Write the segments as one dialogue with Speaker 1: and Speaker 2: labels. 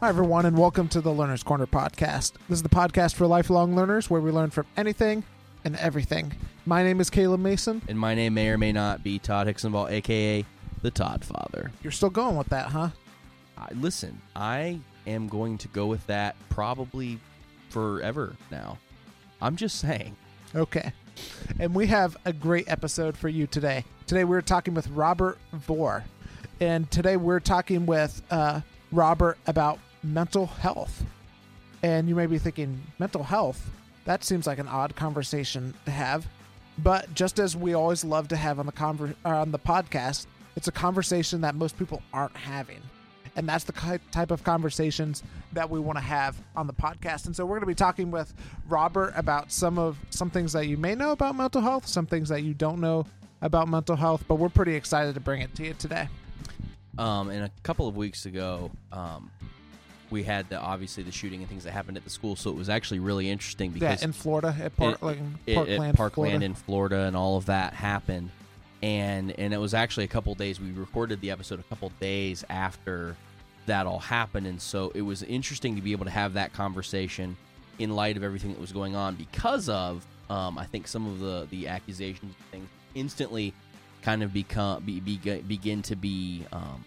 Speaker 1: Hi, everyone, and welcome to the Learner's Corner podcast. This is the podcast for lifelong learners where we learn from anything and everything. My name is Caleb Mason.
Speaker 2: And my name may or may not be Todd Hicksonball, aka the Todd Father.
Speaker 1: You're still going with that, huh?
Speaker 2: I, listen, I am going to go with that probably forever now. I'm just saying.
Speaker 1: Okay. And we have a great episode for you today. Today we're talking with Robert Vore. And today we're talking with uh, Robert about mental health. And you may be thinking, mental health? That seems like an odd conversation to have. But just as we always love to have on the conver- uh, on the podcast, it's a conversation that most people aren't having. And that's the type of conversations that we want to have on the podcast. And so we're going to be talking with Robert about some of some things that you may know about mental health, some things that you don't know about mental health, but we're pretty excited to bring it to you today.
Speaker 2: Um, and a couple of weeks ago, um, we had the, obviously the shooting and things that happened at the school, so it was actually really interesting
Speaker 1: Yeah,
Speaker 2: because
Speaker 1: in Florida at
Speaker 2: it-
Speaker 1: Parkland,
Speaker 2: it-
Speaker 1: Parkland,
Speaker 2: at Parkland
Speaker 1: Florida.
Speaker 2: in Florida and all of that happened. And and it was actually a couple days. We recorded the episode a couple days after that all happened, and so it was interesting to be able to have that conversation in light of everything that was going on because of um, I think some of the the accusations and things instantly kind of become be, be, begin to be um,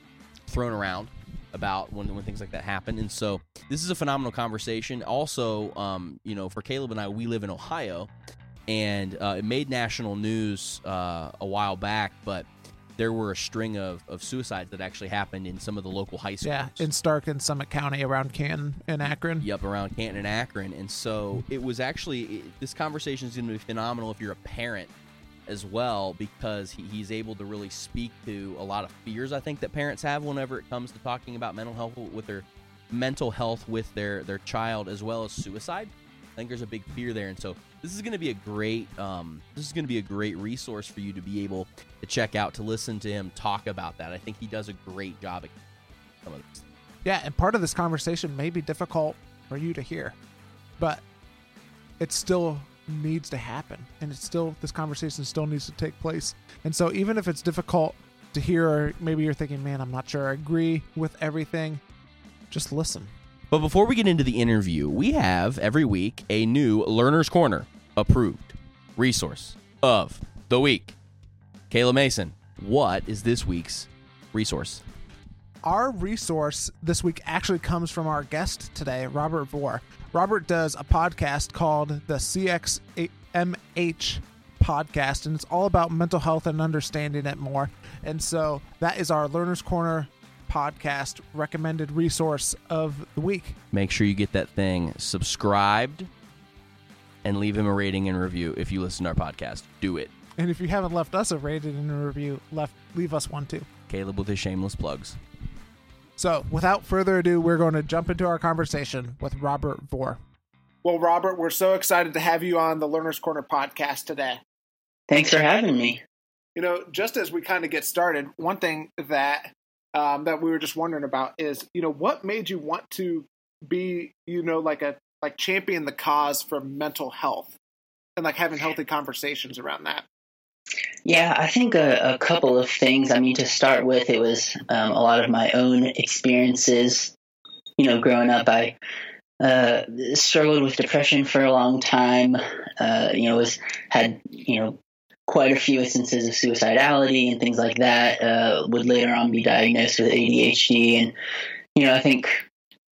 Speaker 2: thrown around about when when things like that happen. And so this is a phenomenal conversation. Also, um, you know, for Caleb and I, we live in Ohio, and uh, it made national news uh, a while back, but there were a string of, of suicides that actually happened in some of the local high schools.
Speaker 1: yeah, in Stark and Summit County around Canton and Akron.
Speaker 2: Yep, around Canton and Akron. And so it was actually, it, this conversation is going to be phenomenal if you're a parent as well, because he, he's able to really speak to a lot of fears I think that parents have whenever it comes to talking about mental health with their mental health with their, their child as well as suicide. I think there's a big fear there. And so this is going to be a great, um, this is going to be a great resource for you to be able to check out, to listen to him talk about that. I think he does a great job at some of this.
Speaker 1: Yeah, and part of this conversation may be difficult for you to hear, but it's still needs to happen, and it's still this conversation still needs to take place. And so, even if it's difficult to hear, or maybe you're thinking, "Man, I'm not sure I agree with everything," just listen.
Speaker 2: But before we get into the interview, we have every week a new Learner's Corner approved resource of the week. Caleb Mason, what is this week's resource?
Speaker 1: Our resource this week actually comes from our guest today, Robert Vore. Robert does a podcast called the CXMH podcast, and it's all about mental health and understanding it more. And so that is our Learner's Corner podcast recommended resource of the week.
Speaker 2: Make sure you get that thing subscribed and leave him a rating and review if you listen to our podcast. Do it.
Speaker 1: And if you haven't left us a rated and a review, left leave us one too.
Speaker 2: Caleb with his shameless plugs.
Speaker 1: So, without further ado, we're going to jump into our conversation with Robert Vore. Well, Robert, we're so excited to have you on the Learner's Corner podcast today.
Speaker 3: Thanks for having me.
Speaker 1: You know, just as we kind of get started, one thing that um, that we were just wondering about is, you know, what made you want to be, you know, like a like champion the cause for mental health and like having healthy conversations around that.
Speaker 3: Yeah, I think a, a couple of things. I mean, to start with, it was um, a lot of my own experiences. You know, growing up, I uh, struggled with depression for a long time. Uh, you know, was had you know quite a few instances of suicidality and things like that. Uh, would later on be diagnosed with ADHD, and you know, I think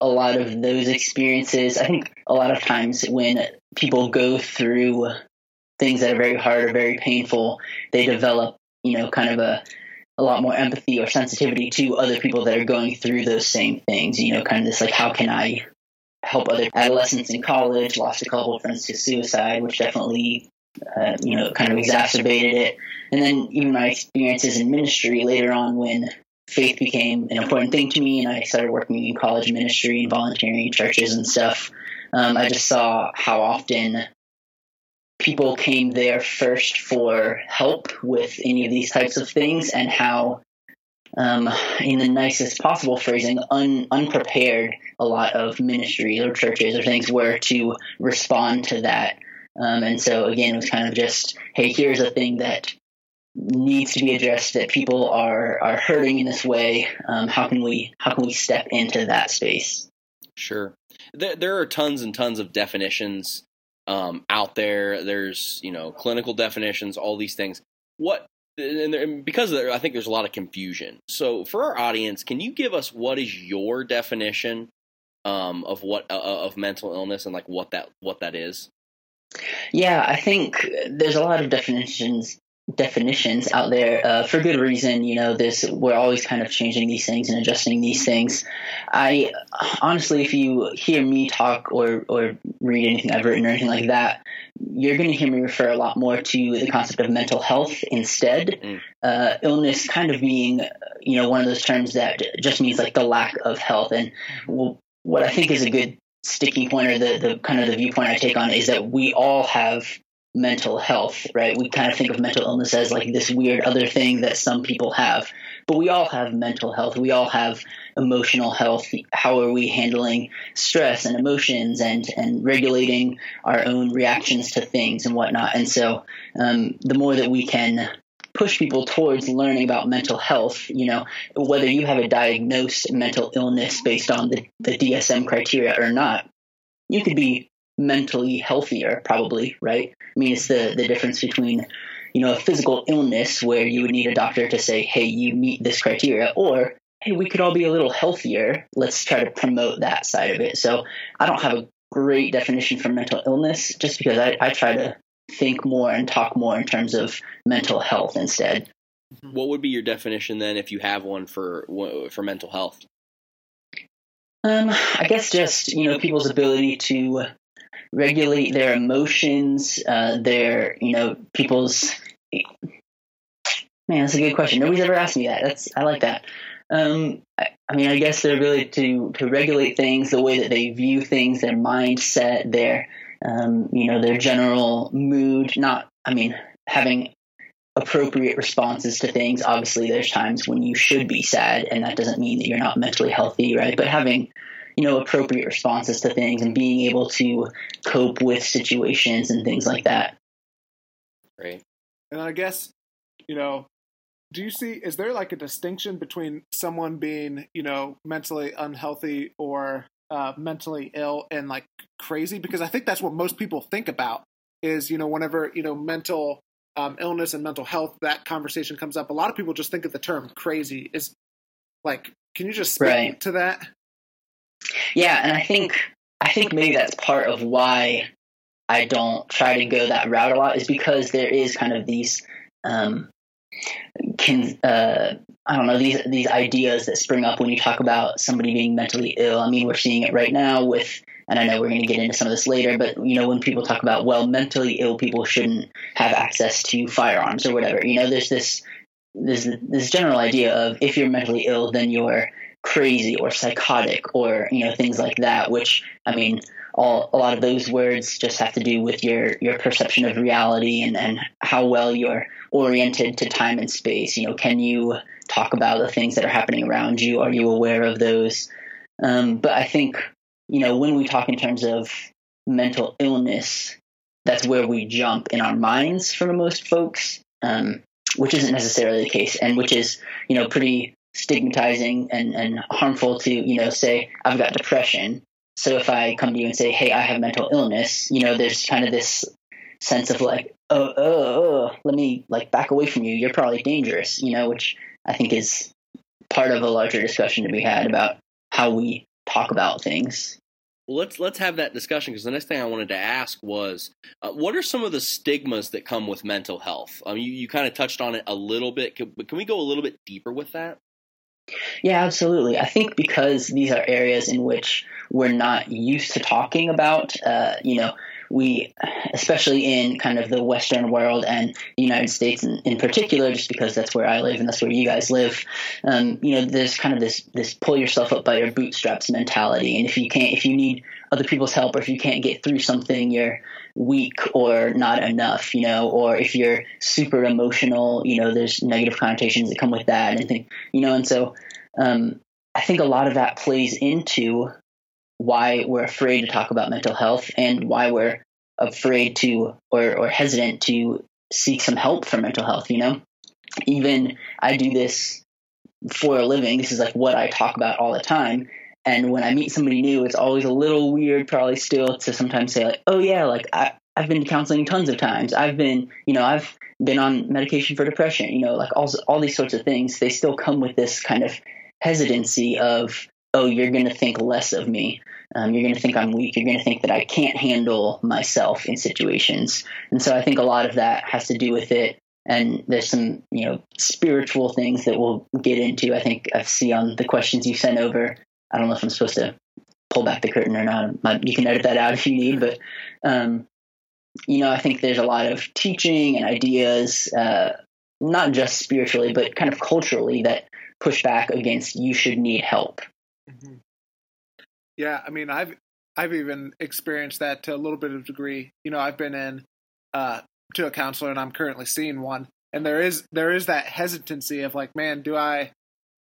Speaker 3: a lot of those experiences. I think a lot of times when people go through things that are very hard or very painful, they develop, you know, kind of a a lot more empathy or sensitivity to other people that are going through those same things. You know, kind of this like, how can I help other adolescents in college? Lost a couple of friends to suicide, which definitely, uh, you know, kind of exacerbated it. And then even my experiences in ministry later on when faith became an important thing to me and I started working in college ministry and volunteering in churches and stuff. Um, I just saw how often people came there first for help with any of these types of things and how um, in the nicest possible phrasing un, unprepared a lot of ministries or churches or things were to respond to that. Um, and so again it was kind of just hey here's a thing that needs to be addressed that people are are hurting in this way. Um, how can we how can we step into that space?
Speaker 2: Sure. There, there are tons and tons of definitions um, out there. There's, you know, clinical definitions, all these things. What, and, there, and because there, I think there's a lot of confusion. So for our audience, can you give us what is your definition um, of what uh, of mental illness and like what that what that is?
Speaker 3: Yeah, I think there's a lot of definitions definitions out there uh, for good reason. You know, this we're always kind of changing these things and adjusting these things. I honestly, if you hear me talk or or read anything I've written or anything like that, you're going to hear me refer a lot more to the concept of mental health instead. Mm. Uh, illness kind of being, you know, one of those terms that just means like the lack of health. And what I think is a good sticking point or the, the kind of the viewpoint I take on is that we all have mental health, right? We kind of think of mental illness as like this weird other thing that some people have, but we all have mental health. We all have emotional health. How are we handling stress and emotions and and regulating our own reactions to things and whatnot? And so, um, the more that we can push people towards learning about mental health, you know, whether you have a diagnosed mental illness based on the, the DSM criteria or not, you could be mentally healthier, probably, right? I mean, it's the, the difference between, you know, a physical illness where you would need a doctor to say, hey, you meet this criteria, or hey, we could all be a little healthier. Let's try to promote that side of it. So I don't have a great definition for mental illness just because I, I try to think more and talk more in terms of mental health instead.
Speaker 2: What would be your definition then, if you have one for for mental health?
Speaker 3: Um, I guess just you know people's ability to regulate their emotions, uh, their you know people's. Man, that's a good question. Nobody's ever asked me that. That's I like that. Um, I, I, mean, I guess their ability to to regulate things, the way that they view things, their mindset, their um, you know their general mood. Not, I mean, having appropriate responses to things. Obviously, there's times when you should be sad, and that doesn't mean that you're not mentally healthy, right? But having you know appropriate responses to things and being able to cope with situations and things like that.
Speaker 2: Right
Speaker 4: and i guess you know do you see is there like a distinction between someone being you know mentally unhealthy or uh, mentally ill and like crazy? Because i think that's what most people think about is you know whenever you know mental um, illness and mental health that conversation comes up a lot of people just think of the term crazy. Is like can you just speak right. to that
Speaker 3: yeah, and I think I think maybe that's part of why I don't try to go that route a lot is because there is kind of these um, can uh, I don't know these these ideas that spring up when you talk about somebody being mentally ill. I mean, we're seeing it right now with, and I know we're going to get into some of this later, but you know, when people talk about well, mentally ill people shouldn't have access to firearms or whatever. You know, there's this this this general idea of if you're mentally ill, then you're crazy or psychotic or you know things like that which i mean all a lot of those words just have to do with your your perception of reality and and how well you're oriented to time and space. You know can you talk about the things that are happening around you? Are you aware of those? Um, but i think you know when we talk in terms of mental illness that's where we jump in our minds for most folks um, which isn't necessarily the case and which is you know pretty stigmatizing and, and harmful to, you know, say, I've got depression. So if I come to you and say, hey, I have mental illness, you know, there's kind of this sense of like, oh, oh, oh, let me like back away from you. You're probably dangerous, you know, which I think is part of a larger discussion to be had about how we talk about things.
Speaker 2: Well, let's let's have that discussion because the next thing I wanted to ask was, uh, what are some of the stigmas that come with mental health? Um, you you kind of touched on it a little bit, can, but can we go a little bit deeper with that?
Speaker 3: Yeah, absolutely. I think because these are areas in which we're not used to talking about, uh, you know, we, especially in kind of the Western world and the United States in, in particular, just because that's where I live and that's where you guys live, um, you know, there's kind of this this pull yourself up by your bootstraps mentality, and if you can't, if you need other people's help, or if you can't get through something, you're weak or not enough, you know, or if you're super emotional, you know, there's negative connotations that come with that and think, you know, and so um, I think a lot of that plays into why we're afraid to talk about mental health and why we're afraid to or, or hesitant to seek some help for mental health, you know? Even I do this for a living. This is like what I talk about all the time. And when I meet somebody new, it's always a little weird, probably still, to sometimes say like, "Oh yeah, like I, I've been to counseling tons of times. I've been, you know, I've been on medication for depression. You know, like all all these sorts of things. They still come with this kind of hesitancy of, oh, you're going to think less of me. Um, you're going to think I'm weak. You're going to think that I can't handle myself in situations. And so I think a lot of that has to do with it. And there's some, you know, spiritual things that we'll get into. I think I see on the questions you sent over. I don't know if I'm supposed to pull back the curtain or not. You can edit that out if you need, but um, you know, I think there's a lot of teaching and ideas, uh, not just spiritually, but kind of culturally, that push back against you should need help. Mm-hmm.
Speaker 4: Yeah, I mean, I've I've even experienced that to a little bit of degree. You know, I've been in uh, to a counselor, and I'm currently seeing one, and there is there is that hesitancy of like, man, do I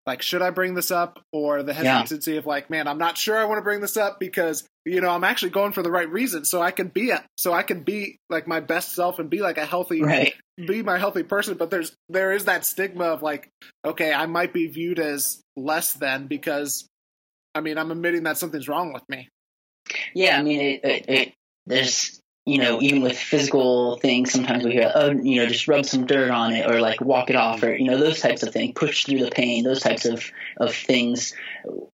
Speaker 4: like should I bring this up, or the hesitancy yeah. of like, man, I'm not sure I want to bring this up because you know I'm actually going for the right reason, so I can be a, so I can be like my best self and be like a healthy
Speaker 3: right.
Speaker 4: be my healthy person. But there's there is that stigma of like, okay, I might be viewed as less than because I mean, I'm admitting that something's wrong with me.
Speaker 3: Yeah, I mean, it, it, it, there's you know, even with physical things, sometimes we hear, oh, you know, just rub some dirt on it or like walk it off or, you know, those types of things, push through the pain, those types of, of things.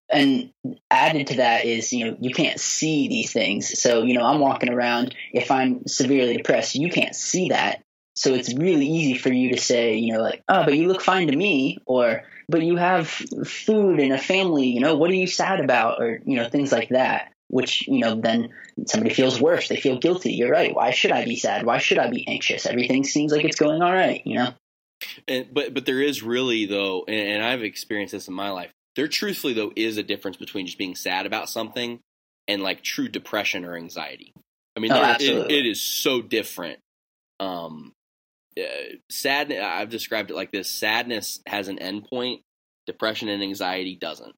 Speaker 3: And added to that is, you know, you can't see these things. So, you know, I'm walking around. If I'm severely depressed, you can't see that. So it's really easy for you to say, you know, like, oh, but you look fine to me, or, but you have food and a family, you know, what are you sad about, or, you know, things like that, which, you know, then somebody feels worse. They feel guilty. You're right. Why should I be sad? Why should I be anxious? Everything seems like it's going all right, you know?
Speaker 2: And, but, but there is really, though, and, and I've experienced this in my life, there truthfully, though, is a difference between just being sad about something and like true depression or anxiety. I mean,
Speaker 3: oh,
Speaker 2: there, it, it is so different. Um, uh, sad. I've described it like this: sadness has an endpoint. Depression and anxiety doesn't.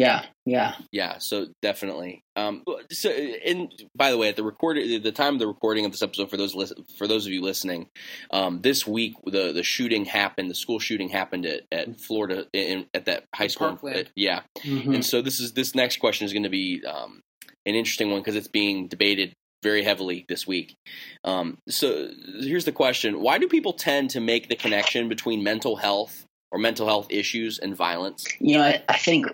Speaker 3: Yeah, yeah,
Speaker 2: yeah. So definitely. Um, so, and by the way, at the recording, the time of the recording of this episode, for those for those of you listening, um, this week the the shooting happened. The school shooting happened at, at Florida in, at that high school. At, yeah, mm-hmm. and so this is this next question is going to be um, an interesting one because it's being debated very heavily this week. Um, so here's the question: Why do people tend to make the connection between mental health or mental health issues and violence?
Speaker 3: You know, I, I think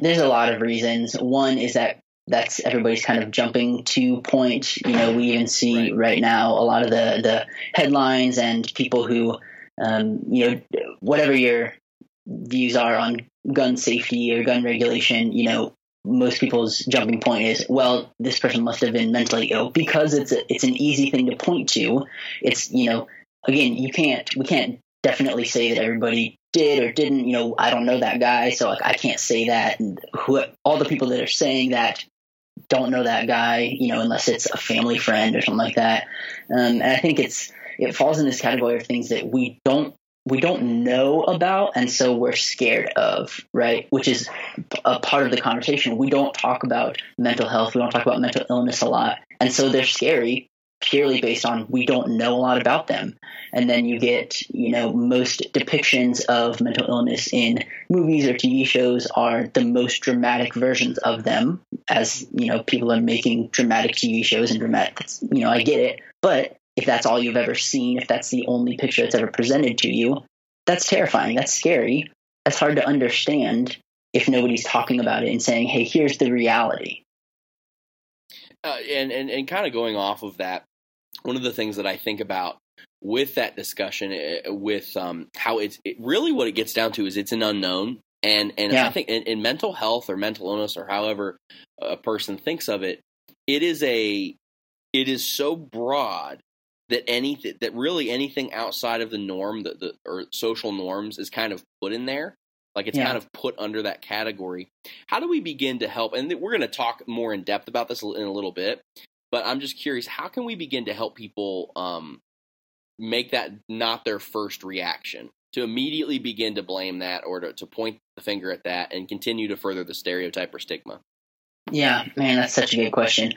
Speaker 3: there's a lot of reasons. One is that that's everybody's kind of jumping to point. You know, we even see right, right now a lot of the the headlines and people who, um, you know, whatever your views are on gun safety or gun regulation, you know, most people's jumping point is, well, this person must have been mentally ill because it's a, it's an easy thing to point to. It's you know, again, you can't we can't definitely say that everybody did or didn't. You know, I don't know that guy, so like, I can't say that. And who, all the people that are saying that don't know that guy, you know, unless it's a family friend or something like that. Um, and I think it's it falls in this category of things that we don't we don't know about and so we're scared of right which is a part of the conversation we don't talk about mental health we don't talk about mental illness a lot and so they're scary purely based on we don't know a lot about them and then you get you know most depictions of mental illness in movies or tv shows are the most dramatic versions of them as you know people are making dramatic tv shows and dramatic you know i get it but if that's all you've ever seen, if that's the only picture that's ever presented to you, that's terrifying. That's scary. That's hard to understand if nobody's talking about it and saying, hey, here's the reality.
Speaker 2: Uh, and, and, and kind of going off of that, one of the things that I think about with that discussion, uh, with um, how it's it, really what it gets down to is it's an unknown. And, and yeah. I think in, in mental health or mental illness or however a person thinks of it, it is a it is so broad that anything that really anything outside of the norm that the or social norms is kind of put in there like it's yeah. kind of put under that category how do we begin to help and we're going to talk more in depth about this in a little bit but i'm just curious how can we begin to help people um, make that not their first reaction? To immediately begin to blame that or to, to point the finger at that and continue to further the stereotype or stigma?
Speaker 3: Yeah man that's such a good question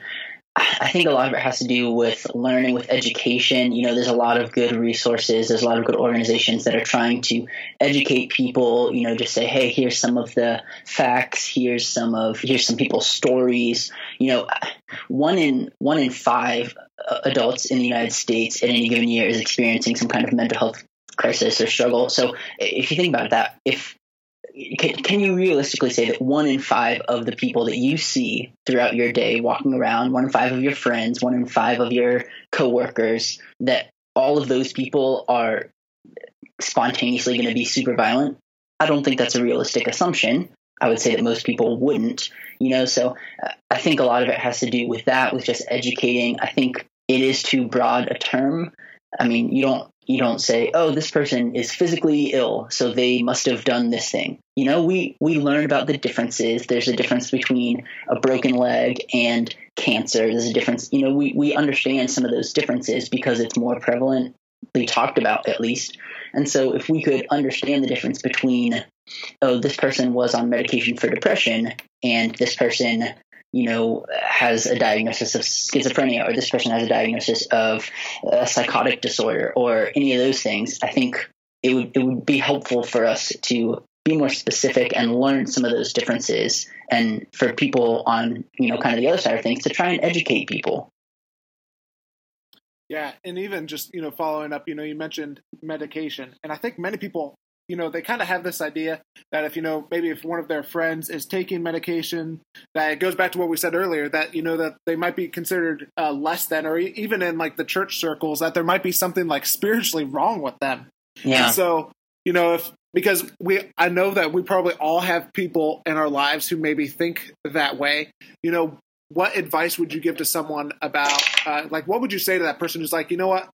Speaker 3: I think a lot of it has to do with learning, with education. You know, there's a lot of good resources. There's a lot of good organizations that are trying to educate people. You know, just say, hey, here's some of the facts. Here's some of here's some people's stories. You know, one in one in five uh, adults in the United States in any given year is experiencing some kind of mental health crisis or struggle. So if you think about that, if can, can you realistically say that one in five of the people that you see throughout your day walking around, one in five of your friends, one in five of your coworkers, that all of those people are spontaneously going to be super violent? I don't think that's a realistic assumption. I would say that most people wouldn't, you know. So uh, I think a lot of it has to do with that, with just educating. I think it is too broad a term. I mean, you don't you don't say, "Oh, this person is physically ill, so they must have done this thing." You know, we we learn about the differences. There's a difference between a broken leg and cancer. There's a difference. You know, we we understand some of those differences because it's more prevalently talked about, at least. And so, if we could understand the difference between, oh, this person was on medication for depression, and this person you know, has a diagnosis of schizophrenia or this person has a diagnosis of a psychotic disorder or any of those things, I think it would it would be helpful for us to be more specific and learn some of those differences and for people on, you know, kind of the other side of things to try and educate people.
Speaker 4: Yeah, and even just, you know, following up, you know, you mentioned medication. And I think many people you know, they kind of have this idea that if, you know, maybe if one of their friends is taking medication, that it goes back to what we said earlier, that, you know, that they might be considered uh, less than, or even in like the church circles, that there might be something like spiritually wrong with them.
Speaker 3: Yeah.
Speaker 4: And so, you know, if, because we, I know that we probably all have people in our lives who maybe think that way, you know, what advice would you give to someone about, uh, like, what would you say to that person who's like, you know what,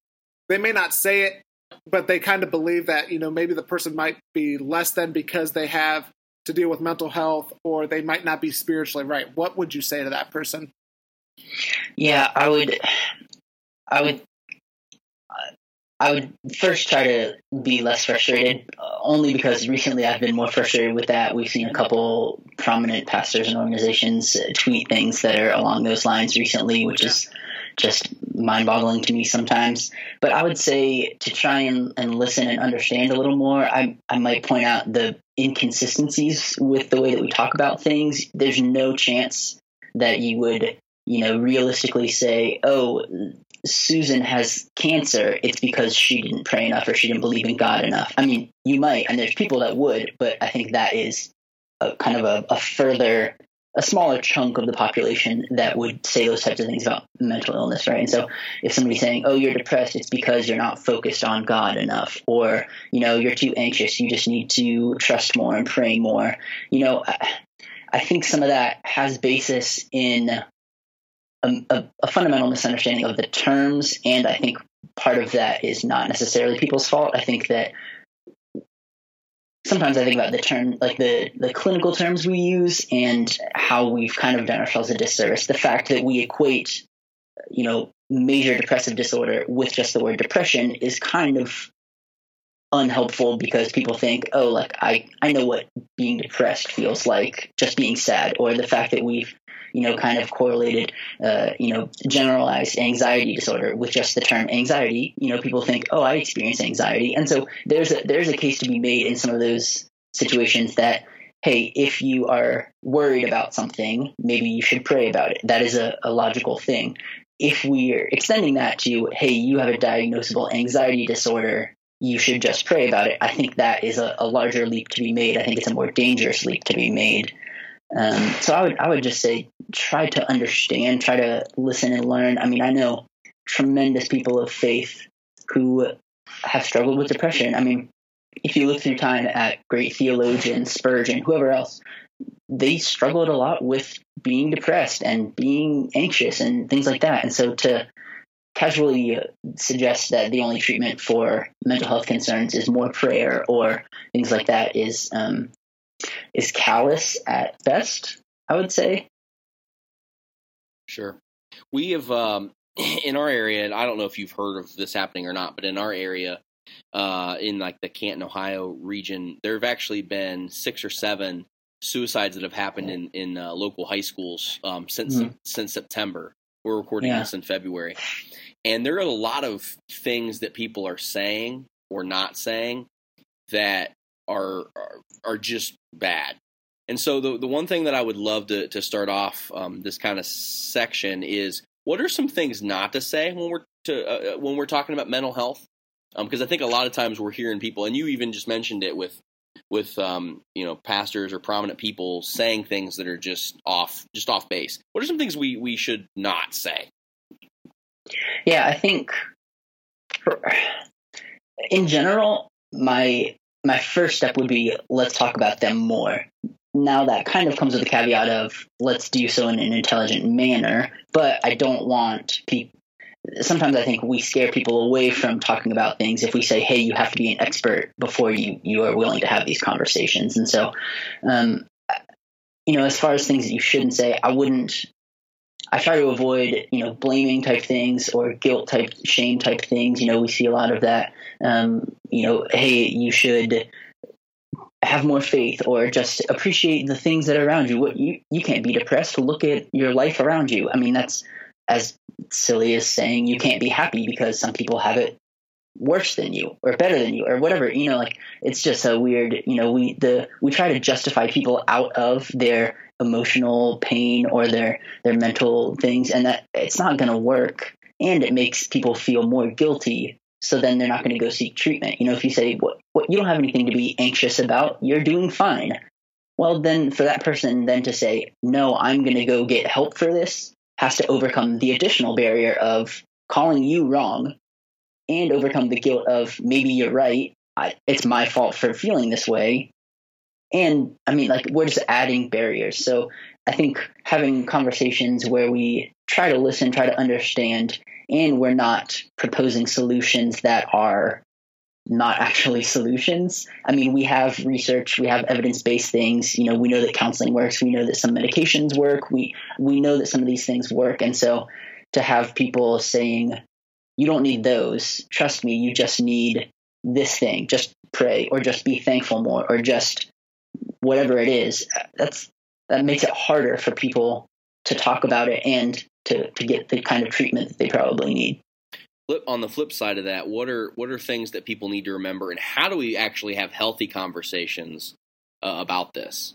Speaker 4: they may not say it but they kind of believe that you know maybe the person might be less than because they have to deal with mental health or they might not be spiritually right what would you say to that person
Speaker 3: yeah i would i would I would first try to be less frustrated, uh, only because recently I've been more frustrated with that. We've seen a couple prominent pastors and organizations tweet things that are along those lines recently, which is just mind boggling to me sometimes. But I would say to try and, and listen and understand a little more, I, I might point out the inconsistencies with the way that we talk about things. There's no chance that you would, you know, realistically say, oh, Susan has cancer, it's because she didn't pray enough or she didn't believe in God enough. I mean, you might, and there's people that would, but I think that is a, kind of a, a further a smaller chunk of the population that would say those types of things about mental illness, right? And so if somebody's saying, "Oh, you're depressed," it's because you're not focused on God enough, or you know, you're too anxious. You just need to trust more and pray more. You know, I, think some of that has basis in a, a, a fundamental misunderstanding of the terms, and I think part of that is not necessarily people's fault. I think that sometimes I think about the term, like the, the clinical terms we use and how we've kind of done ourselves a disservice. The fact that we equate, you know, major depressive disorder with just the word depression is kind of unhelpful because people think, oh, like I, I know what being depressed feels like, just being sad, or the fact that we've you know, kind of correlated, uh, you know, generalized anxiety disorder with just the term anxiety. You know, people think, oh, I experience anxiety, and so there's a there's a case to be made in some of those situations that hey, if you are worried about something, maybe you should pray about it. That is a, a logical thing. If we're extending that to, hey, you have a diagnosable anxiety disorder, you should just pray about it. I think that is a, a larger leap to be made. I think it's a more dangerous leap to be made. Um, so I would I would just say try to understand, try to listen and learn. I mean, I know tremendous people of faith who have struggled with depression. I mean, if you look through time at great theologians, Spurgeon, whoever else, they struggled a lot with being depressed and being anxious and things like that. And so to casually suggest that the only treatment for mental health concerns is more prayer or things like that is um, is callous at best, I would say.
Speaker 2: Sure. We have um, in our area, and I don't know if you've heard of this happening or not, but in our area, uh, in like the Canton, Ohio region, there have actually been six or seven suicides that have happened in in uh, local high schools um, since mm-hmm. since September. We're recording
Speaker 3: Yeah.
Speaker 2: this in February, and there are a lot of things that people are saying or not saying that are are, are just bad. And so the the one thing that I would love to to start off um, this kind of section is what are some things not to say when we're to uh, when we're talking about mental health? Because I think a lot of times we're hearing people, and you even just mentioned it with with um, you know pastors or prominent people saying things that are just off just off base. What are some things we we should not say?
Speaker 3: Yeah, I think for, in general, my my first step would be let's talk about them more. Now that kind of comes with the caveat of let's do so in an intelligent manner, but I don't want people. Sometimes I think we scare people away from talking about things if we say, "Hey, you have to be an expert before you you are willing to have these conversations." And so, um, you know, as far as things that you shouldn't say, I wouldn't I try to avoid, you know, blaming type things or guilt type, shame type things. You know, we see a lot of that. Um, you know, hey, you should have more faith or just appreciate the things that are around you. What you you can't be depressed. Look at your life around you. I mean, that's as silly as saying you can't be happy because some people have it worse than you or better than you or whatever you know like it's just a weird you know we the we try to justify people out of their emotional pain or their their mental things and that it's not going to work and it makes people feel more guilty. So then they're not going to go seek treatment. You know if you say what, what you don't have anything to be anxious about you're doing fine. Well then for that person then to say no i'm going to go get help for this has to overcome the additional barrier of calling you wrong and overcome the guilt of maybe you're right. I, it's my fault for feeling this way and i mean like we're just adding barriers. So i think having conversations where we try to listen try to understand and we're not proposing solutions that are not actually solutions. I mean we have research we have evidence-based things. You know we know that counseling works. We know that some medications work. We we know that some of these things work. And so to have people saying you don't need those. Trust me you just need this thing. Just pray or just be thankful more or just whatever it is that's that makes it harder for people to talk about it and to, to get the kind of treatment that they probably need
Speaker 2: Flip on the flip side of that, what are what are things that people need to remember, and how do we actually have healthy conversations uh, about this?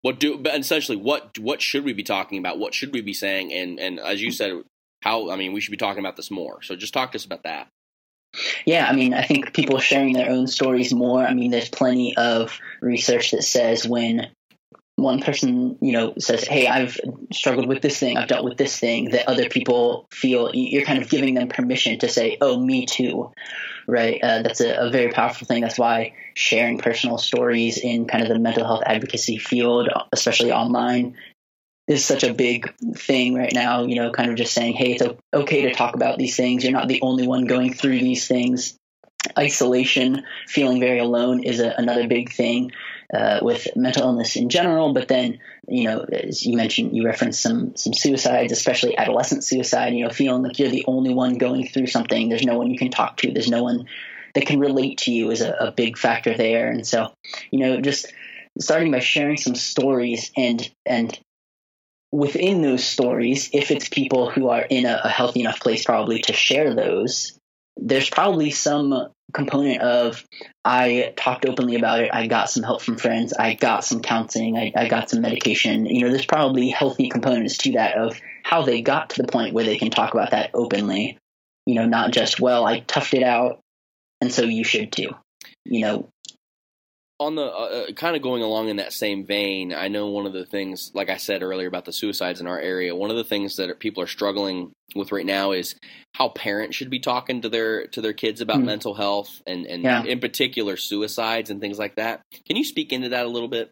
Speaker 2: What do essentially what what should we be talking about? What should we be saying? And and as you said, how I mean, we should be talking about this more. So just talk to us about that.
Speaker 3: Yeah, I mean, I think people sharing their own stories more. I mean, there's plenty of research that says when one person, you know, says, "Hey, I've struggled with this thing, I've dealt with this thing," that other people feel you're kind of giving them permission to say, "Oh, me too." Right? Uh, that's a, a very powerful thing. That's why sharing personal stories in kind of the mental health advocacy field, especially online, is such a big thing right now. You know, kind of just saying, "Hey, it's okay to talk about these things. You're not the only one going through these things." Isolation, feeling very alone, is a, another big thing uh, with mental illness in general. But then, you know, as you mentioned, you referenced some some suicides, especially adolescent suicide. You know, feeling like you're the only one going through something. There's no one you can talk to. There's no one that can relate to you is a, a big factor there. And so, you know, just starting by sharing some stories and and within those stories, if it's people who are in a, a healthy enough place probably to share those, there's probably some component of I talked openly about it. I got some help from friends. I got some counseling. I, I got some medication. You know, there's probably healthy components to that of how they got to the point where they can talk about that openly. You know, not just, well, I toughed it out and so you should too. You know,
Speaker 2: on the uh, kind of going along in that same vein, I know one of the things, like I said earlier about the suicides in our area, one of the things that people are struggling with right now is how parents should be talking to their to their kids about
Speaker 3: Mm.
Speaker 2: mental health and and
Speaker 3: Yeah.
Speaker 2: in particular suicides and things like that. Can you speak into that a little bit?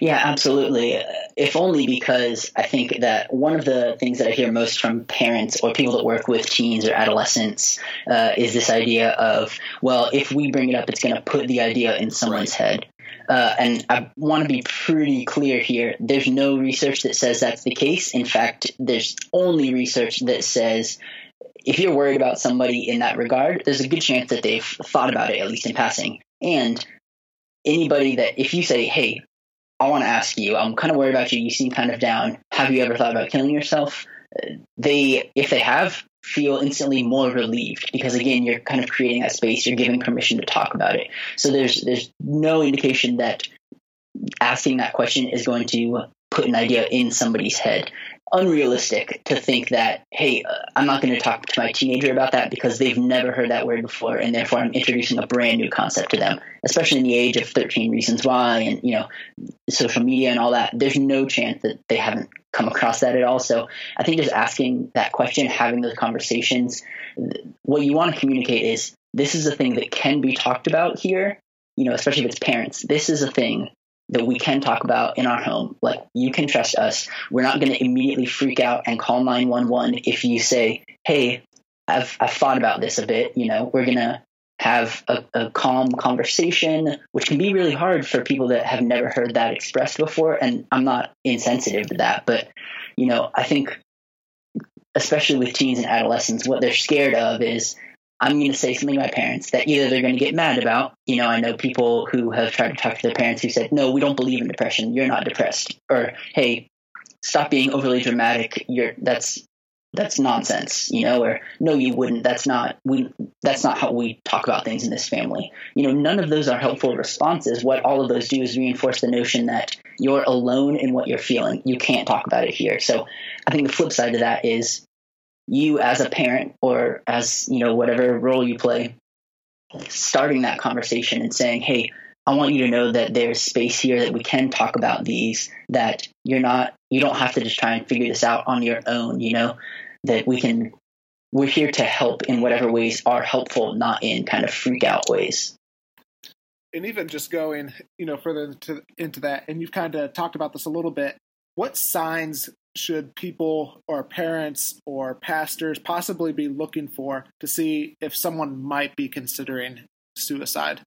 Speaker 3: Yeah, absolutely. If only because I think that one of the things that I hear most from parents or people that work with teens or adolescents uh, is this idea of, well, if we bring it up, it's going to put the idea in someone's head. Uh, and I want to be pretty clear here. There's no research that says that's the case. In fact, there's only research that says if you're worried about somebody in that regard, there's a good chance that they've thought about it, at least in passing. And anybody that, if you say, hey, I want to ask you. I'm kind of worried about you. You seem kind of down. Have you ever thought about killing yourself? They, if they have, feel instantly more relieved because again, you're kind of creating that space. You're giving permission to talk about it. So there's there's no indication that asking that question is going to put an idea in somebody's head unrealistic to think that, hey, uh, I'm not going to talk to my teenager about that because they've never heard that word before, and therefore I'm introducing a brand new concept to them, especially in the age of 13 Reasons Why and, you know, social media and all that. There's no chance that they haven't come across that at all. So I think just asking that question, having those conversations, what you want to communicate is this is a thing that can be talked about here, you know, especially if it's parents. This is a thing that we can talk about in our home. Like, you can trust us. We're not going to immediately freak out and call 911 if you say, hey, I've, I've thought about this a bit. You know, we're going to have a, a, calm conversation, which can be really hard for people that have never heard that expressed before. And I'm not insensitive to that, but, you know, I think, especially with teens and adolescents, what they're scared of is I'm going to say something to my parents that either they're going to get mad about. You know, I know people who have tried to talk to their parents who said, no, we don't believe in depression. You're not depressed. Or, hey, stop being overly dramatic. You're, that's, that's nonsense, you know, or no, you wouldn't. That's not, we, that's not how we talk about things in this family. You know, none of those are helpful responses. What all of those do is reinforce the notion that you're alone in what you're feeling. You can't talk about it here. So I think the flip side of that is you as a parent or as you know whatever role you play starting that conversation and saying hey i want you to know that there's space here that we can talk about these that you're not you don't have to just try and figure this out on your own you know that we can we're here to help in whatever ways are helpful not in kind of freak out ways.
Speaker 4: And even just going you know further into, into that and you've kind of talked about this a little bit what signs should people or parents or pastors possibly be looking for to see if someone might be considering suicide?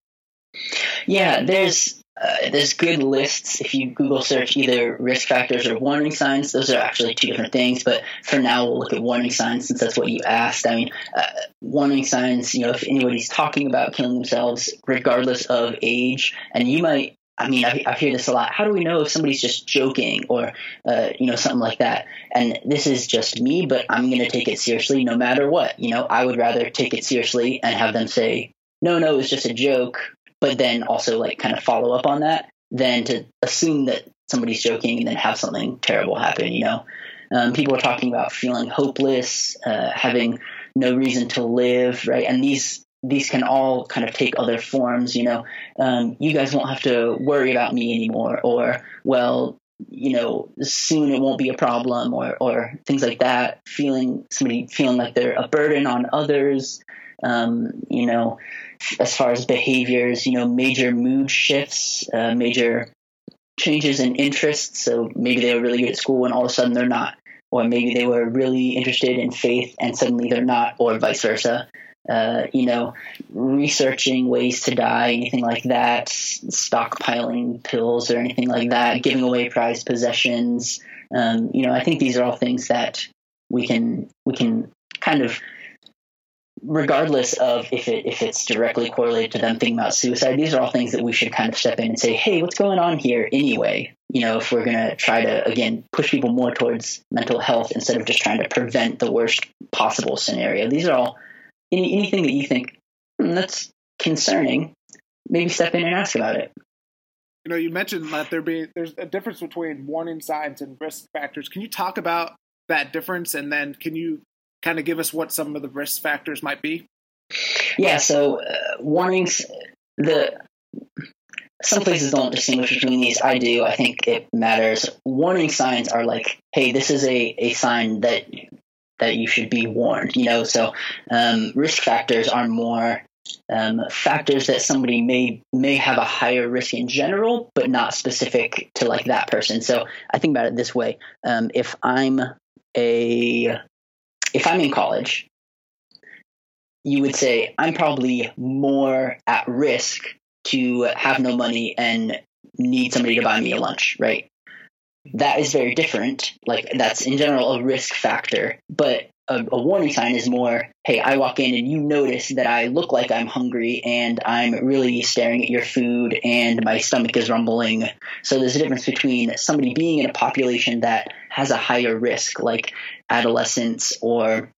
Speaker 3: Yeah, there's uh, there's good lists if you Google search either risk factors or warning signs. Those are actually two different things, but for now we'll look at warning signs since that's what you asked. I mean, uh, warning signs. You know, if anybody's talking about killing themselves, regardless of age, and you might I mean, I, I, hear this a lot. How do we know if somebody's just joking or, uh, you know, something like that? And this is just me, but I'm going to take it seriously no matter what. You know, I would rather take it seriously and have them say, no, no, it's just a joke, but then also like kind of follow up on that than to assume that somebody's joking and then have something terrible happen, you know? Um, people are talking about feeling hopeless, uh, having no reason to live, right? And these these can all kind of take other forms. You know, um, you guys won't have to worry about me anymore, or well, you know, soon it won't be a problem, or or things like that. Feeling somebody feeling like they're a burden on others. Um, you know, as far as behaviors, you know, major mood shifts, uh, major changes in interests. So maybe they were really good at school and all of a sudden they're not. Or maybe they were really interested in faith and suddenly they're not, or vice versa uh, you know, researching ways to die, anything like that, stockpiling pills or anything like that, giving away prized possessions. Um, you know, I think these are all things that we can we can kind of, regardless of if it if it's directly correlated to them thinking about suicide, these are all things that we should kind of step in and say, hey, what's going on here anyway? You know, if we're gonna try to again push people more towards mental health instead of just trying to prevent the worst possible scenario. These are all any, anything that you think hmm, that's concerning, maybe step in and ask about it.
Speaker 4: You know, you mentioned that there be there's a difference between warning signs and risk factors. Can you talk about that difference, and then can you kind of give us what some of the risk factors might be?
Speaker 3: Yeah. So uh, warnings, the some places don't distinguish between these. I do. I think it matters. Warning signs are like, hey, this is a, a sign that that you should be warned. You know, so um, risk factors are more um, factors that somebody may may have a higher risk in general, but not specific to like that person. So I think about it this way: um, if I'm a if I'm in college, you would say I'm probably more at risk to have no money and need somebody to buy me a lunch, right? That is very different. Like that's in general a risk factor, but a, a, warning sign is more, hey, I walk in and you notice that I look like I'm hungry and I'm really staring at your food and my stomach is rumbling. So there's a difference between somebody being in a population that has a higher risk, like adolescents or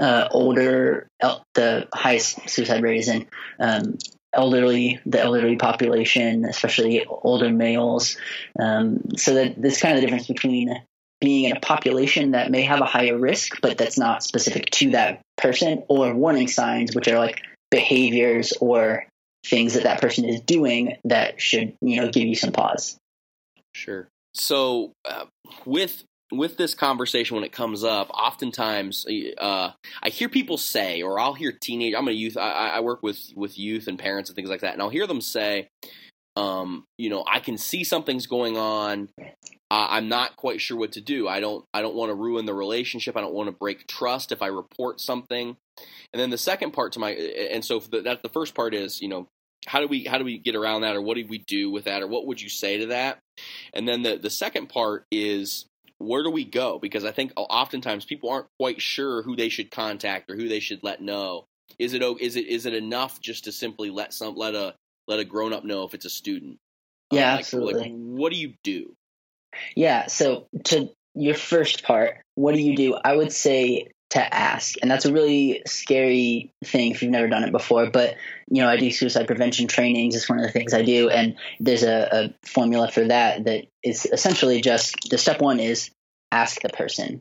Speaker 3: uh, older, the highest suicide rate is in um, elderly, the elderly population, especially older males. Um, so that there's kind of the difference between being in a population that may have a higher risk, but that's not specific to that person, or warning signs, which are like behaviors or things that that person is doing that should, you know, give you some pause.
Speaker 2: Sure. So, uh, with with this conversation when it comes up, oftentimes uh, I hear people say, or I'll hear teenage. I'm a youth. I, I, work with with youth and parents and things like that, and I'll hear them say, um, you know, I can see something's going on. Uh, I'm not quite sure what to do. I don't. I don't want to ruin the relationship. I don't want to break trust if I report something. And then the second part to my, and so the, that the first part is, you know, how do we how do we get around that, or what do we do with that, or what would you say to that? And then the the second part is where do we go? Because I think oftentimes people aren't quite sure who they should contact or who they should let know. Is it is it is it enough just to simply let some let a let a grown up know if it's a student?
Speaker 3: Yeah,
Speaker 2: um,
Speaker 3: absolutely.
Speaker 2: Like, what do you do?
Speaker 3: Yeah, so to your first part, what do you do? I would say to ask. And that's a really scary thing if you've never done it before. But, you know, I do suicide prevention trainings. It's one of the things I do. And there's a, a formula for that that is essentially just the step one is ask the person,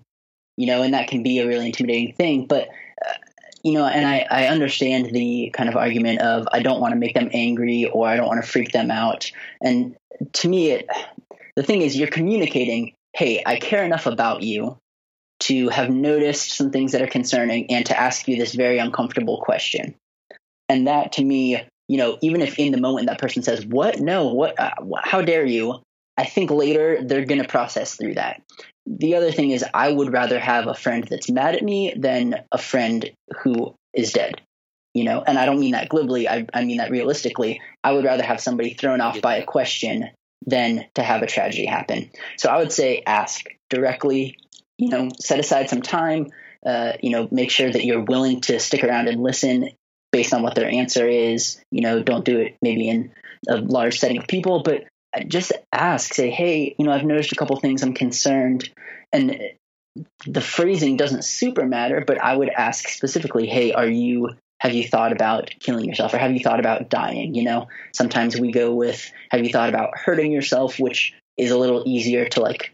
Speaker 3: you know, and that can be a really intimidating thing. But, uh, you know, and I, I understand the kind of argument of I don't want to make them angry or I don't want to freak them out. And to me, it, the thing is, you're communicating, hey, I care enough about you to have noticed some things that are concerning and to ask you this very uncomfortable question. And that to me, you know, even if in the moment that person says, "What? No, what? Uh, how dare you?" I think later they're going to process through that. The other thing is, I would rather have a friend that's mad at me than a friend who is dead. You know, and I don't mean that glibly. I, I mean that realistically. I would rather have somebody thrown off by a question than to have a tragedy happen. So I would say ask directly you know, set aside some time. Uh, you know, make sure that you're willing to stick around and listen based on what their answer is. You know, don't do it maybe in a large setting of people, but just ask. Say, hey, you know, I've noticed a couple things. I'm concerned, and the phrasing doesn't super matter. But I would ask specifically, hey, are you have you thought about killing yourself or have you thought about dying you know sometimes we go with have you thought about hurting yourself which is a little easier to like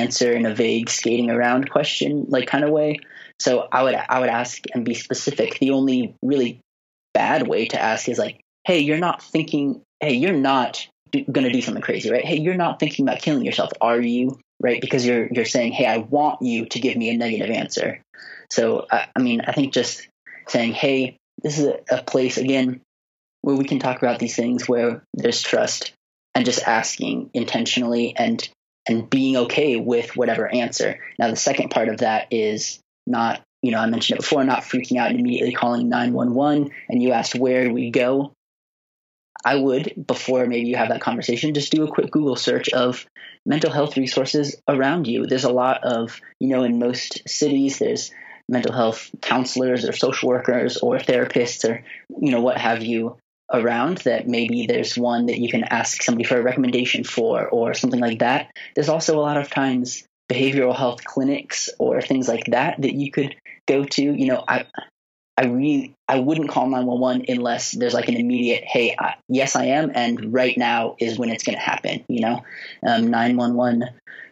Speaker 3: answer in a vague skating around question like kind of way. So I would I would ask and be specific. The only really bad way to ask is like, hey, you're not thinking. Hey, you're not going to do something crazy, right? Hey, you're not thinking about killing yourself, are you? Right? Because you're you're saying, hey, I want you to give me a negative answer. So I, I mean, I think just saying, hey, this is a, a place again where we can talk about these things where there's trust and just asking intentionally and and being okay with whatever answer. Now, the second part of that is not, you know, I mentioned it before, not freaking out and immediately calling 911. And you asked, where do we go? I would, before maybe you have that conversation, just do a quick Google search of mental health resources around you. There's a lot of, you know, in most cities, there's mental health counselors or social workers or therapists or, you know, what have you around that maybe there's one that you can ask somebody for a recommendation for or something like that. There's also a lot of times behavioral health clinics or things like that that you could go to. You know, I I really I wouldn't call 911 unless there's like an immediate hey I, yes I am and right now is when it's going to happen. You know, um, 911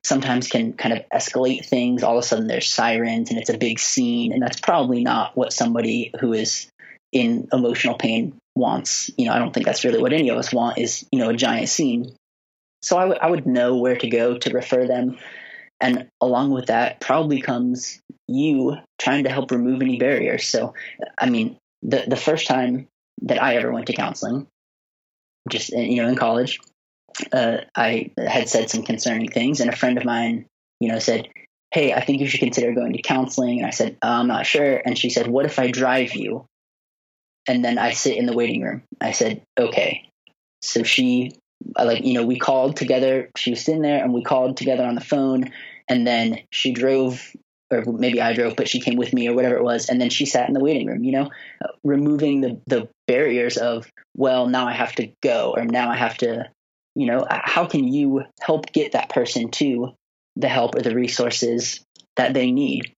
Speaker 3: sometimes can kind of escalate things. All of a sudden there's sirens and it's a big scene, and that's probably not what somebody who is in emotional pain wants. You know, I don't think that's really what any of us want is, you know, a giant scene. So I, w- I would know where to go to refer them. And along with that probably comes you trying to help remove any barriers. So, I mean, the, the first time that I ever went to counseling, just, you know, in college, uh, I had said some concerning things and a friend of mine, you know, said, Hey, I think you should consider going to counseling. And I said, I'm not sure. And she said, What if I drive you? And then I sit in the waiting room. I said, okay. So she, like, you know, we called together. She was sitting there and we called together on the phone. And then she drove or maybe I drove, but she came with me or whatever it was. And then she sat in the waiting room, you know, removing the, the barriers of, well, now I have to go or now I have to, you know, how can you help get that person to the help or the resources that they need?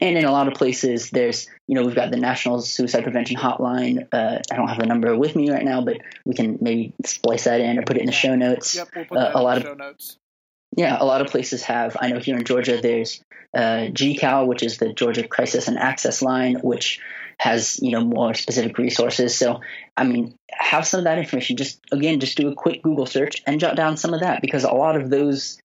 Speaker 3: And in a lot of places, there's, you know, we've got the National Suicide Prevention Hotline. Uh, I don't have the number with me right now, but we can maybe splice that in or put it in the show notes.
Speaker 4: Yep, we'll
Speaker 3: Uh, a lot of
Speaker 4: notes.
Speaker 3: yeah, a lot of places have. I know here in Georgia, there's uh, GCAL, which is the Georgia Crisis and Access Line, which has you know more specific resources. So, I mean, have some of that information. Just again, just do a quick Google search and jot down some of that because a lot of those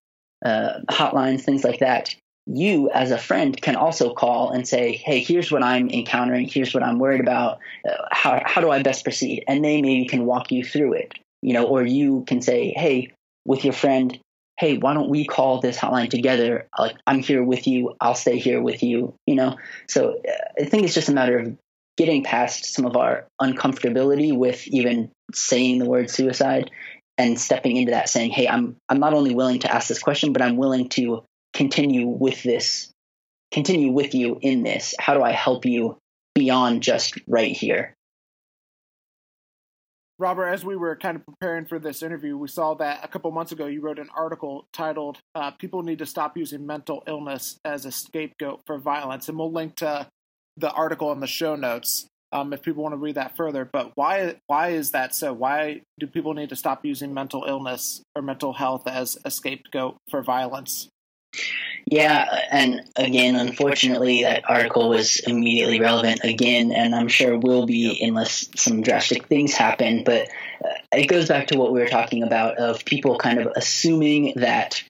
Speaker 3: uh, hotlines, things like that, you as a friend can also call and say, "Hey, here's what I'm encountering. Here's what I'm worried about. Uh, how how do I best proceed?" And they maybe can walk you through it. You know, or you can say, "Hey." With your friend, hey, why don't we call this hotline together? Like, I'm here with you. I'll stay here with you, you know? So uh, I think it's just a matter of getting past some of our uncomfortability with even saying the word suicide and stepping into that saying, hey, I'm, I'm not only willing to ask this question, but I'm willing to continue with this, continue with you in this. How do I help you beyond just right here?
Speaker 4: Robert, as we were kind of preparing for this interview, we saw that a couple months ago you wrote an article titled uh, "People Need to Stop Using Mental Illness as a Scapegoat for Violence," and we'll link to the article in the show notes um, if people want to read that further. But why why is that so? Why do people need to stop using mental illness or mental health as a scapegoat for violence?
Speaker 3: Yeah, and again, unfortunately, that article was immediately relevant again, and I'm sure will be unless some drastic things happen. But uh, it goes back to what we were talking about of people kind of assuming that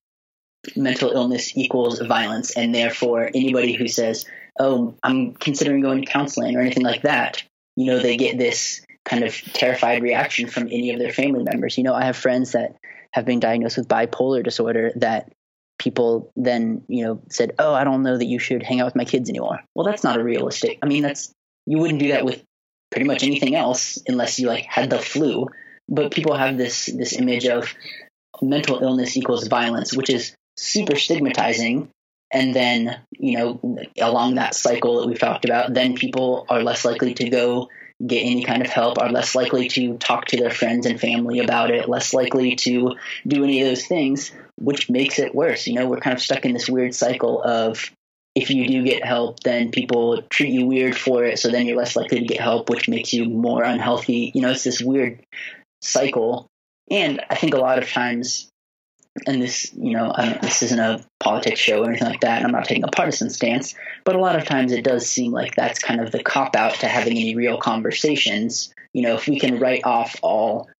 Speaker 3: mental illness equals violence, and therefore anybody who says, "Oh, I'm considering going to counseling" or anything like that, you know, they get this kind of terrified reaction from any of their family members. You know, I have friends that have been diagnosed with bipolar disorder that people then you know said oh i don't know that you should hang out with my kids anymore. Well that's not a realistic i mean that's you wouldn't do that with pretty much anything else unless you like had the flu. But people have this this image of mental illness equals violence which is super stigmatizing. And then you know along that cycle that we've talked about then people are less likely to go get any kind of help are less likely to talk to their friends and family about it less likely to do any of those things which makes it worse you know we're kind of stuck in this weird cycle of if you do get help then people treat you weird for it so then you're less likely to get help which makes you more unhealthy you know it's this weird cycle and i think a lot of times and this, you know, this isn't a politics show or anything like that. And I'm not taking a partisan stance, but a lot of times it does seem like that's kind of the cop out to having any real conversations. You know, if we can write off all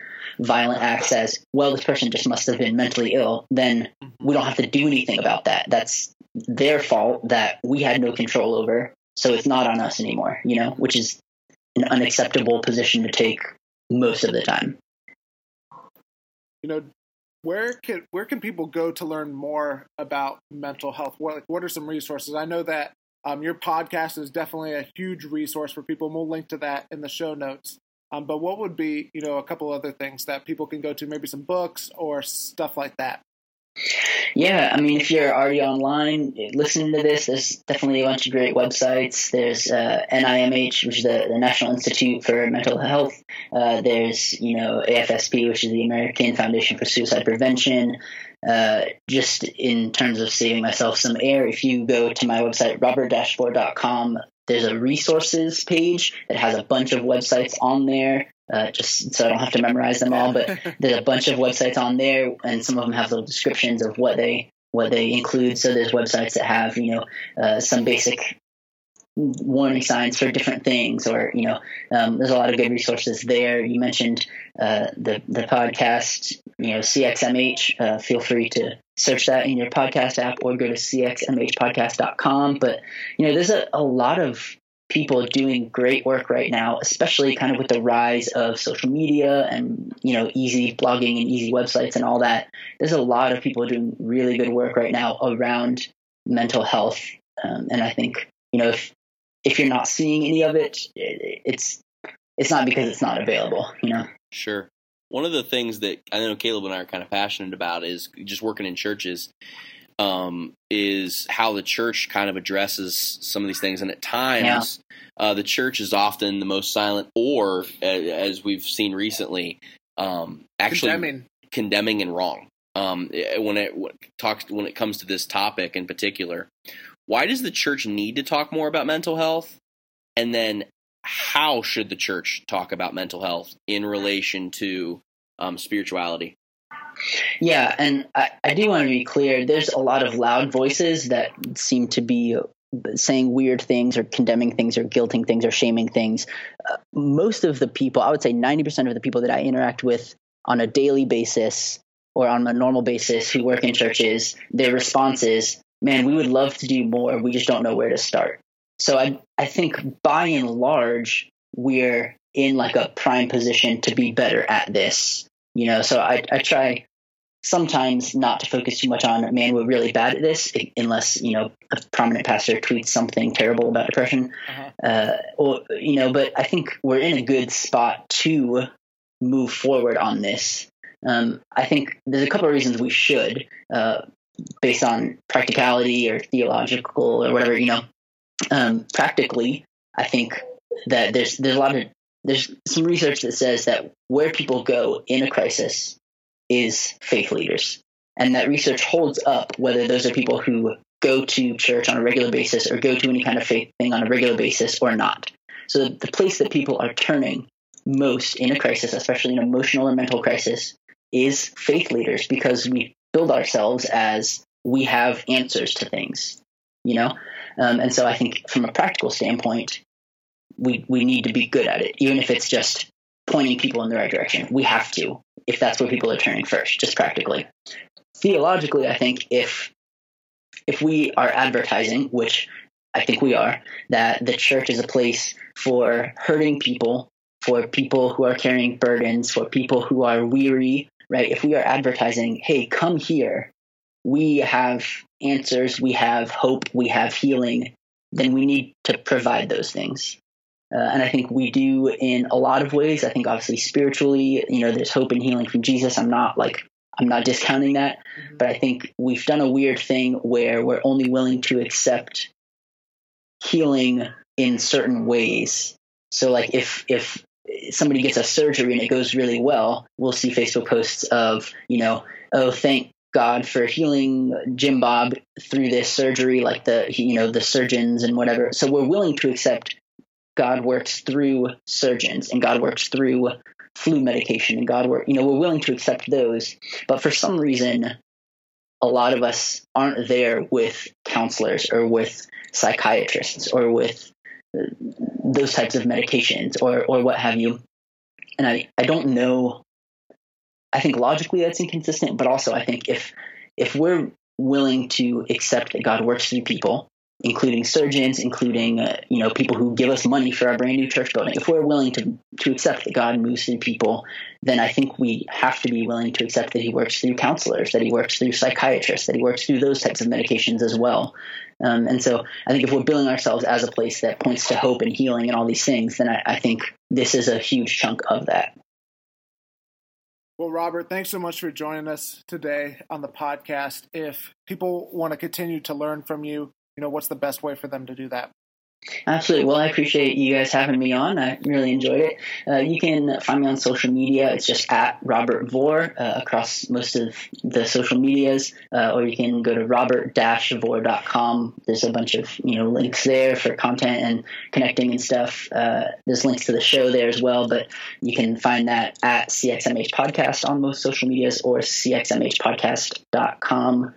Speaker 3: violent acts as, well, this person just must have been mentally ill, then we don't have to do anything about that. That's their fault that we had no control over. So it's not on us anymore, you know, which is an unacceptable position to take most of the time.
Speaker 4: You know, where can where can people go to learn more about mental health? What like, what are some resources? I know that um, your podcast is definitely a huge resource for people, and we'll link to that in the show notes. Um, but what would be you know a couple other things that people can go to, maybe some books or stuff like that?
Speaker 3: Yeah, I mean, if you're already online listening to this, there's definitely a bunch of great websites. There's uh, NIMH, which is the, the, National Institute for Mental Health. Uh, there's, you know, AFSP, which is the American Foundation for Suicide Prevention. Uh, just in terms of saving myself some air, if you go to my website, robert-vore.com, there's a resources page that has a bunch of websites on there uh, just so I don't have to memorize them all. But there's a bunch of websites on there, and some of them have little descriptions of what they what they include. So there's websites that have you know uh, some basic warning signs for different things, or you know, um, there's a lot of good resources there. You mentioned uh, the the podcast, you know, CXMH. Uh, feel free to search that in your podcast app or go to cxmhpodcast.com. But you know, there's a, a lot of people doing great work right now, especially kind of with the rise of social media and you know easy blogging and easy websites and all that. There's a lot of people doing really good work right now around mental health, um, and I think you know if if you're not seeing any of it, it's it's not because it's not available. You know.
Speaker 2: Sure. One of the things that I know Caleb and I are kind of passionate about is just working in churches. um, is how the church kind of addresses some of these things, and at times uh, the church is often the most silent, or uh, as we've seen recently, um, actually
Speaker 4: Condemning.
Speaker 2: condemning and wrong. Um, eh, when it when it talks when it comes to this topic in particular, why does the church need to talk more about mental health? And then, how should the church talk about mental health in relation to um, spirituality?
Speaker 3: Yeah, and I, I do want to be clear. There's a lot of loud voices that seem to be saying weird things or condemning things or guilting things or shaming things. Uh, most of the people, I would say 90% of the people that I interact with on a daily basis or on a normal basis who work in churches, their response is, man, we would love to do more. We just don't know where to start. So I, I think by and large, we're in like a prime position to be better at this. You know, so I, I try sometimes not to focus too much on man we're really bad at this unless you know a prominent pastor tweets something terrible about depression
Speaker 4: Uh-huh.
Speaker 3: uh, or you know but i think we're in a good spot to move forward on this um, i think there's a couple of reasons we should uh, based on practicality or theological or whatever you know um, practically i think that there's there's a lot of there's some research that says that where people go in a crisis is faith leaders. And that research holds up whether those are people who go to church on a regular basis or go to any kind of faith thing on a regular basis or not. So the place that people are turning most in a crisis, especially an emotional or mental crisis, is faith leaders because we build ourselves as we have answers to things, you know? Um, and so I think from a practical standpoint, we, we need to be good at it, even if it's just pointing people in the right direction. We have to, if that's where people are turning first, just practically. Theologically, I think if if we are advertising, which I think we are, that the church is a place for hurting people, for people who are carrying burdens, for people who are weary, right? If we are advertising, hey, come here, we have answers, we have hope, we have healing, then we need to provide those things. Uh, and I think we do in a lot of ways. I think obviously spiritually, you know, there's hope and healing from Jesus. I'm not like I'm not discounting that,
Speaker 4: Mhm.
Speaker 3: but I think we've done a weird thing where we're only willing to accept healing in certain ways. So like if if somebody gets a surgery and it goes really well, we'll see Facebook posts of, you know, oh thank God for healing Jim Bob through this surgery, like the you know the surgeons and whatever. So we're willing to accept God works through surgeons and God works through flu medication and God work you know we're willing to accept those, but for some reason a lot of us aren't there with counselors or with psychiatrists or with uh, those types of medications or or what have you. And I I don't know I think logically that's inconsistent, but also I think if if we're willing to accept that God works through people, including surgeons, including uh, you know people who give us money for our brand new church building, if we're willing to to accept that God moves through people, then I think we have to be willing to accept that He works through counselors, that He works through psychiatrists, that He works through those types of medications as well. Um, and so I think if we're billing ourselves as a place that points to hope and healing and all these things, then I, I think this is a huge chunk of that.
Speaker 4: Well, Robert, thanks so much for joining us today on the podcast. If people want to continue to learn from you, you know, what's the best way for them to do that?
Speaker 3: Absolutely. Well, I appreciate you guys having me on. I really enjoyed it. Uh, you can find me on social media. It's just at Robert Vore uh, across most of the social medias, uh, or you can go to robert-vore.com. There's a bunch of you know links there for content and connecting and stuff. Uh, there's links to the show there as well, but you can find that at CXMH Podcast on most social medias or cxmhpodcast.com.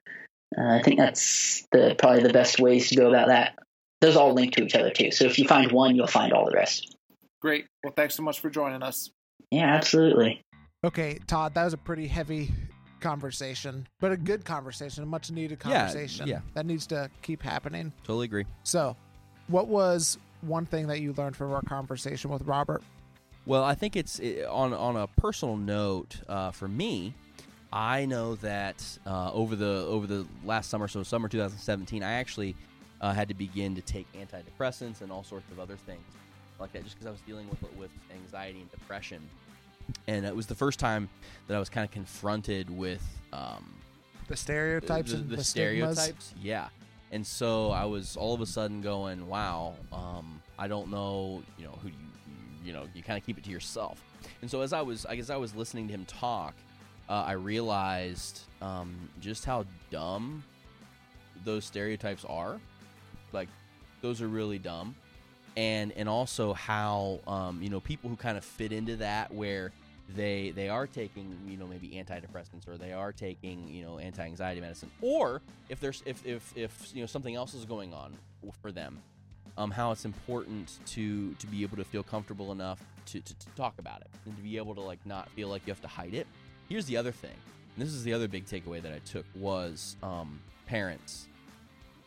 Speaker 3: Uh, I think that's the probably the best ways to go about that those all link to each other too. So if you find one, you'll find all the rest.
Speaker 4: Great. Well, thanks so much for joining us.
Speaker 3: Yeah, absolutely.
Speaker 1: Okay, Todd, that was a pretty heavy conversation, but a good conversation, a much needed
Speaker 2: Yeah,
Speaker 1: conversation.
Speaker 2: yeah.
Speaker 1: That needs to keep happening.
Speaker 2: Totally agree.
Speaker 1: So, what was one thing that you learned from our conversation with Robert?
Speaker 2: Well, I think it's it, on on a personal note uh, for me. I know that uh, over the over the last summer, so summer 2017, I actually uh, had to begin to take antidepressants and all sorts of other things like that, just because I was dealing with with anxiety and depression. And it was the first time that I was kind of confronted with um,
Speaker 1: The stereotypes
Speaker 2: the,
Speaker 1: and
Speaker 2: the
Speaker 1: the,
Speaker 2: stereotypes. Yeah. And so I was all of a sudden going, wow, um, I don't know, you know, who you, you know, you kind of keep it to yourself. And so as I was, I guess I was listening to him talk, uh, I realized um, just how dumb those stereotypes are. Like, those are really dumb. And, and also how um, you know people who kind of fit into that where they they are taking you know maybe antidepressants or they are taking you know anti-anxiety medicine or if there's if if, if you know something else is going on for them um, how it's important to to be able to feel comfortable enough to, to, to talk about it and to be able to like not feel like you have to hide it. Here's the other thing. This is the other big takeaway that i took was um, parents.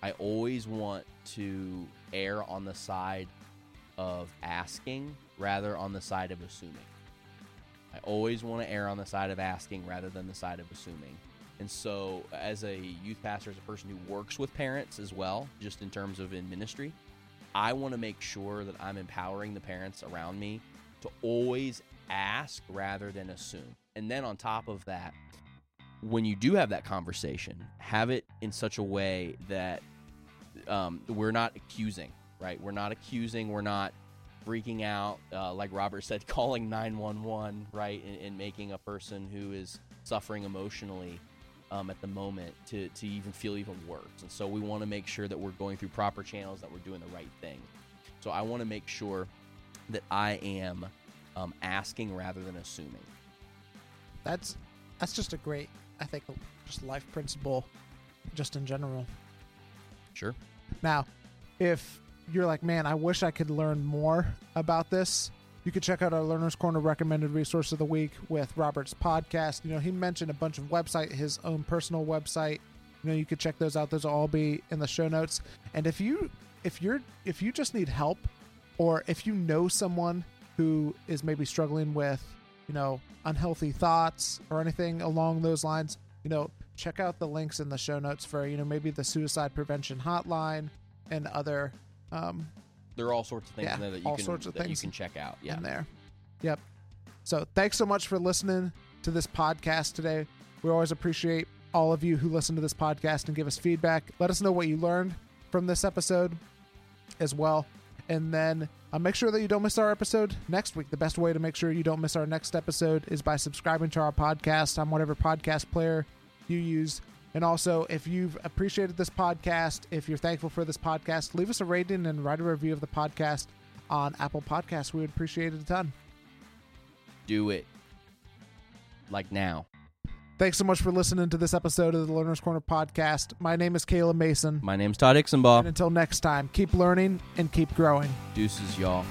Speaker 2: I always want to err on the side of asking rather on the side of assuming I always want to err on the side of asking rather than the side of assuming. And so, as a youth pastor, as a person who works with parents as well, just in terms of in ministry, I want to make sure that I'm empowering the parents around me to always ask rather than assume. And then, on top of that, when you do have that conversation, have it in such a way that um, we're not accusing, right? We're not accusing, we're not freaking out, uh, like Robert said, calling 911, right, and, and, making a person who is suffering emotionally um, at the moment to, to even feel even worse. And so we want to make sure that we're going through proper channels, that we're doing the right thing. So I want to make sure that I am um, asking rather than assuming.
Speaker 1: That's that's just a great, I think, just life principle, just in general.
Speaker 2: Sure.
Speaker 1: Now, if you're like, man, I wish I could learn more about this, you could check out our Learner's Corner recommended resource of the week with Robert's podcast. You know, he mentioned a bunch of website, his own personal website. You know, you could check those out. Those will all be in the show notes. And if you if you're if you just need help or if you know someone who is maybe struggling with, you know, unhealthy thoughts or anything along those lines, you know, check out the links in the show notes for, you know, maybe the suicide prevention hotline and other um,
Speaker 2: there are all sorts of things
Speaker 1: yeah,
Speaker 2: in there that you
Speaker 1: all
Speaker 2: can
Speaker 1: sorts of
Speaker 2: that you can check out. Yeah.
Speaker 1: in there. Yep. So thanks so much for listening to this podcast today. We always appreciate all of you who listen to this podcast and give us feedback. Let us know what you learned from this episode as well. And then uh, make sure that you don't miss our episode next week. The best way to make sure you don't miss our next episode is by subscribing to our podcast on whatever podcast player you use. And also, if you've appreciated this podcast, if you're thankful for this podcast, leave us a rating and write a review of the podcast on Apple Podcasts. We would appreciate it a ton.
Speaker 2: Do it. Like now.
Speaker 1: Thanks so much for listening to this episode of the Learner's Corner podcast. My name is Caleb Mason.
Speaker 2: My name's Todd Ixenbaugh.
Speaker 1: And until next time, keep learning and keep growing.
Speaker 2: Deuces, y'all.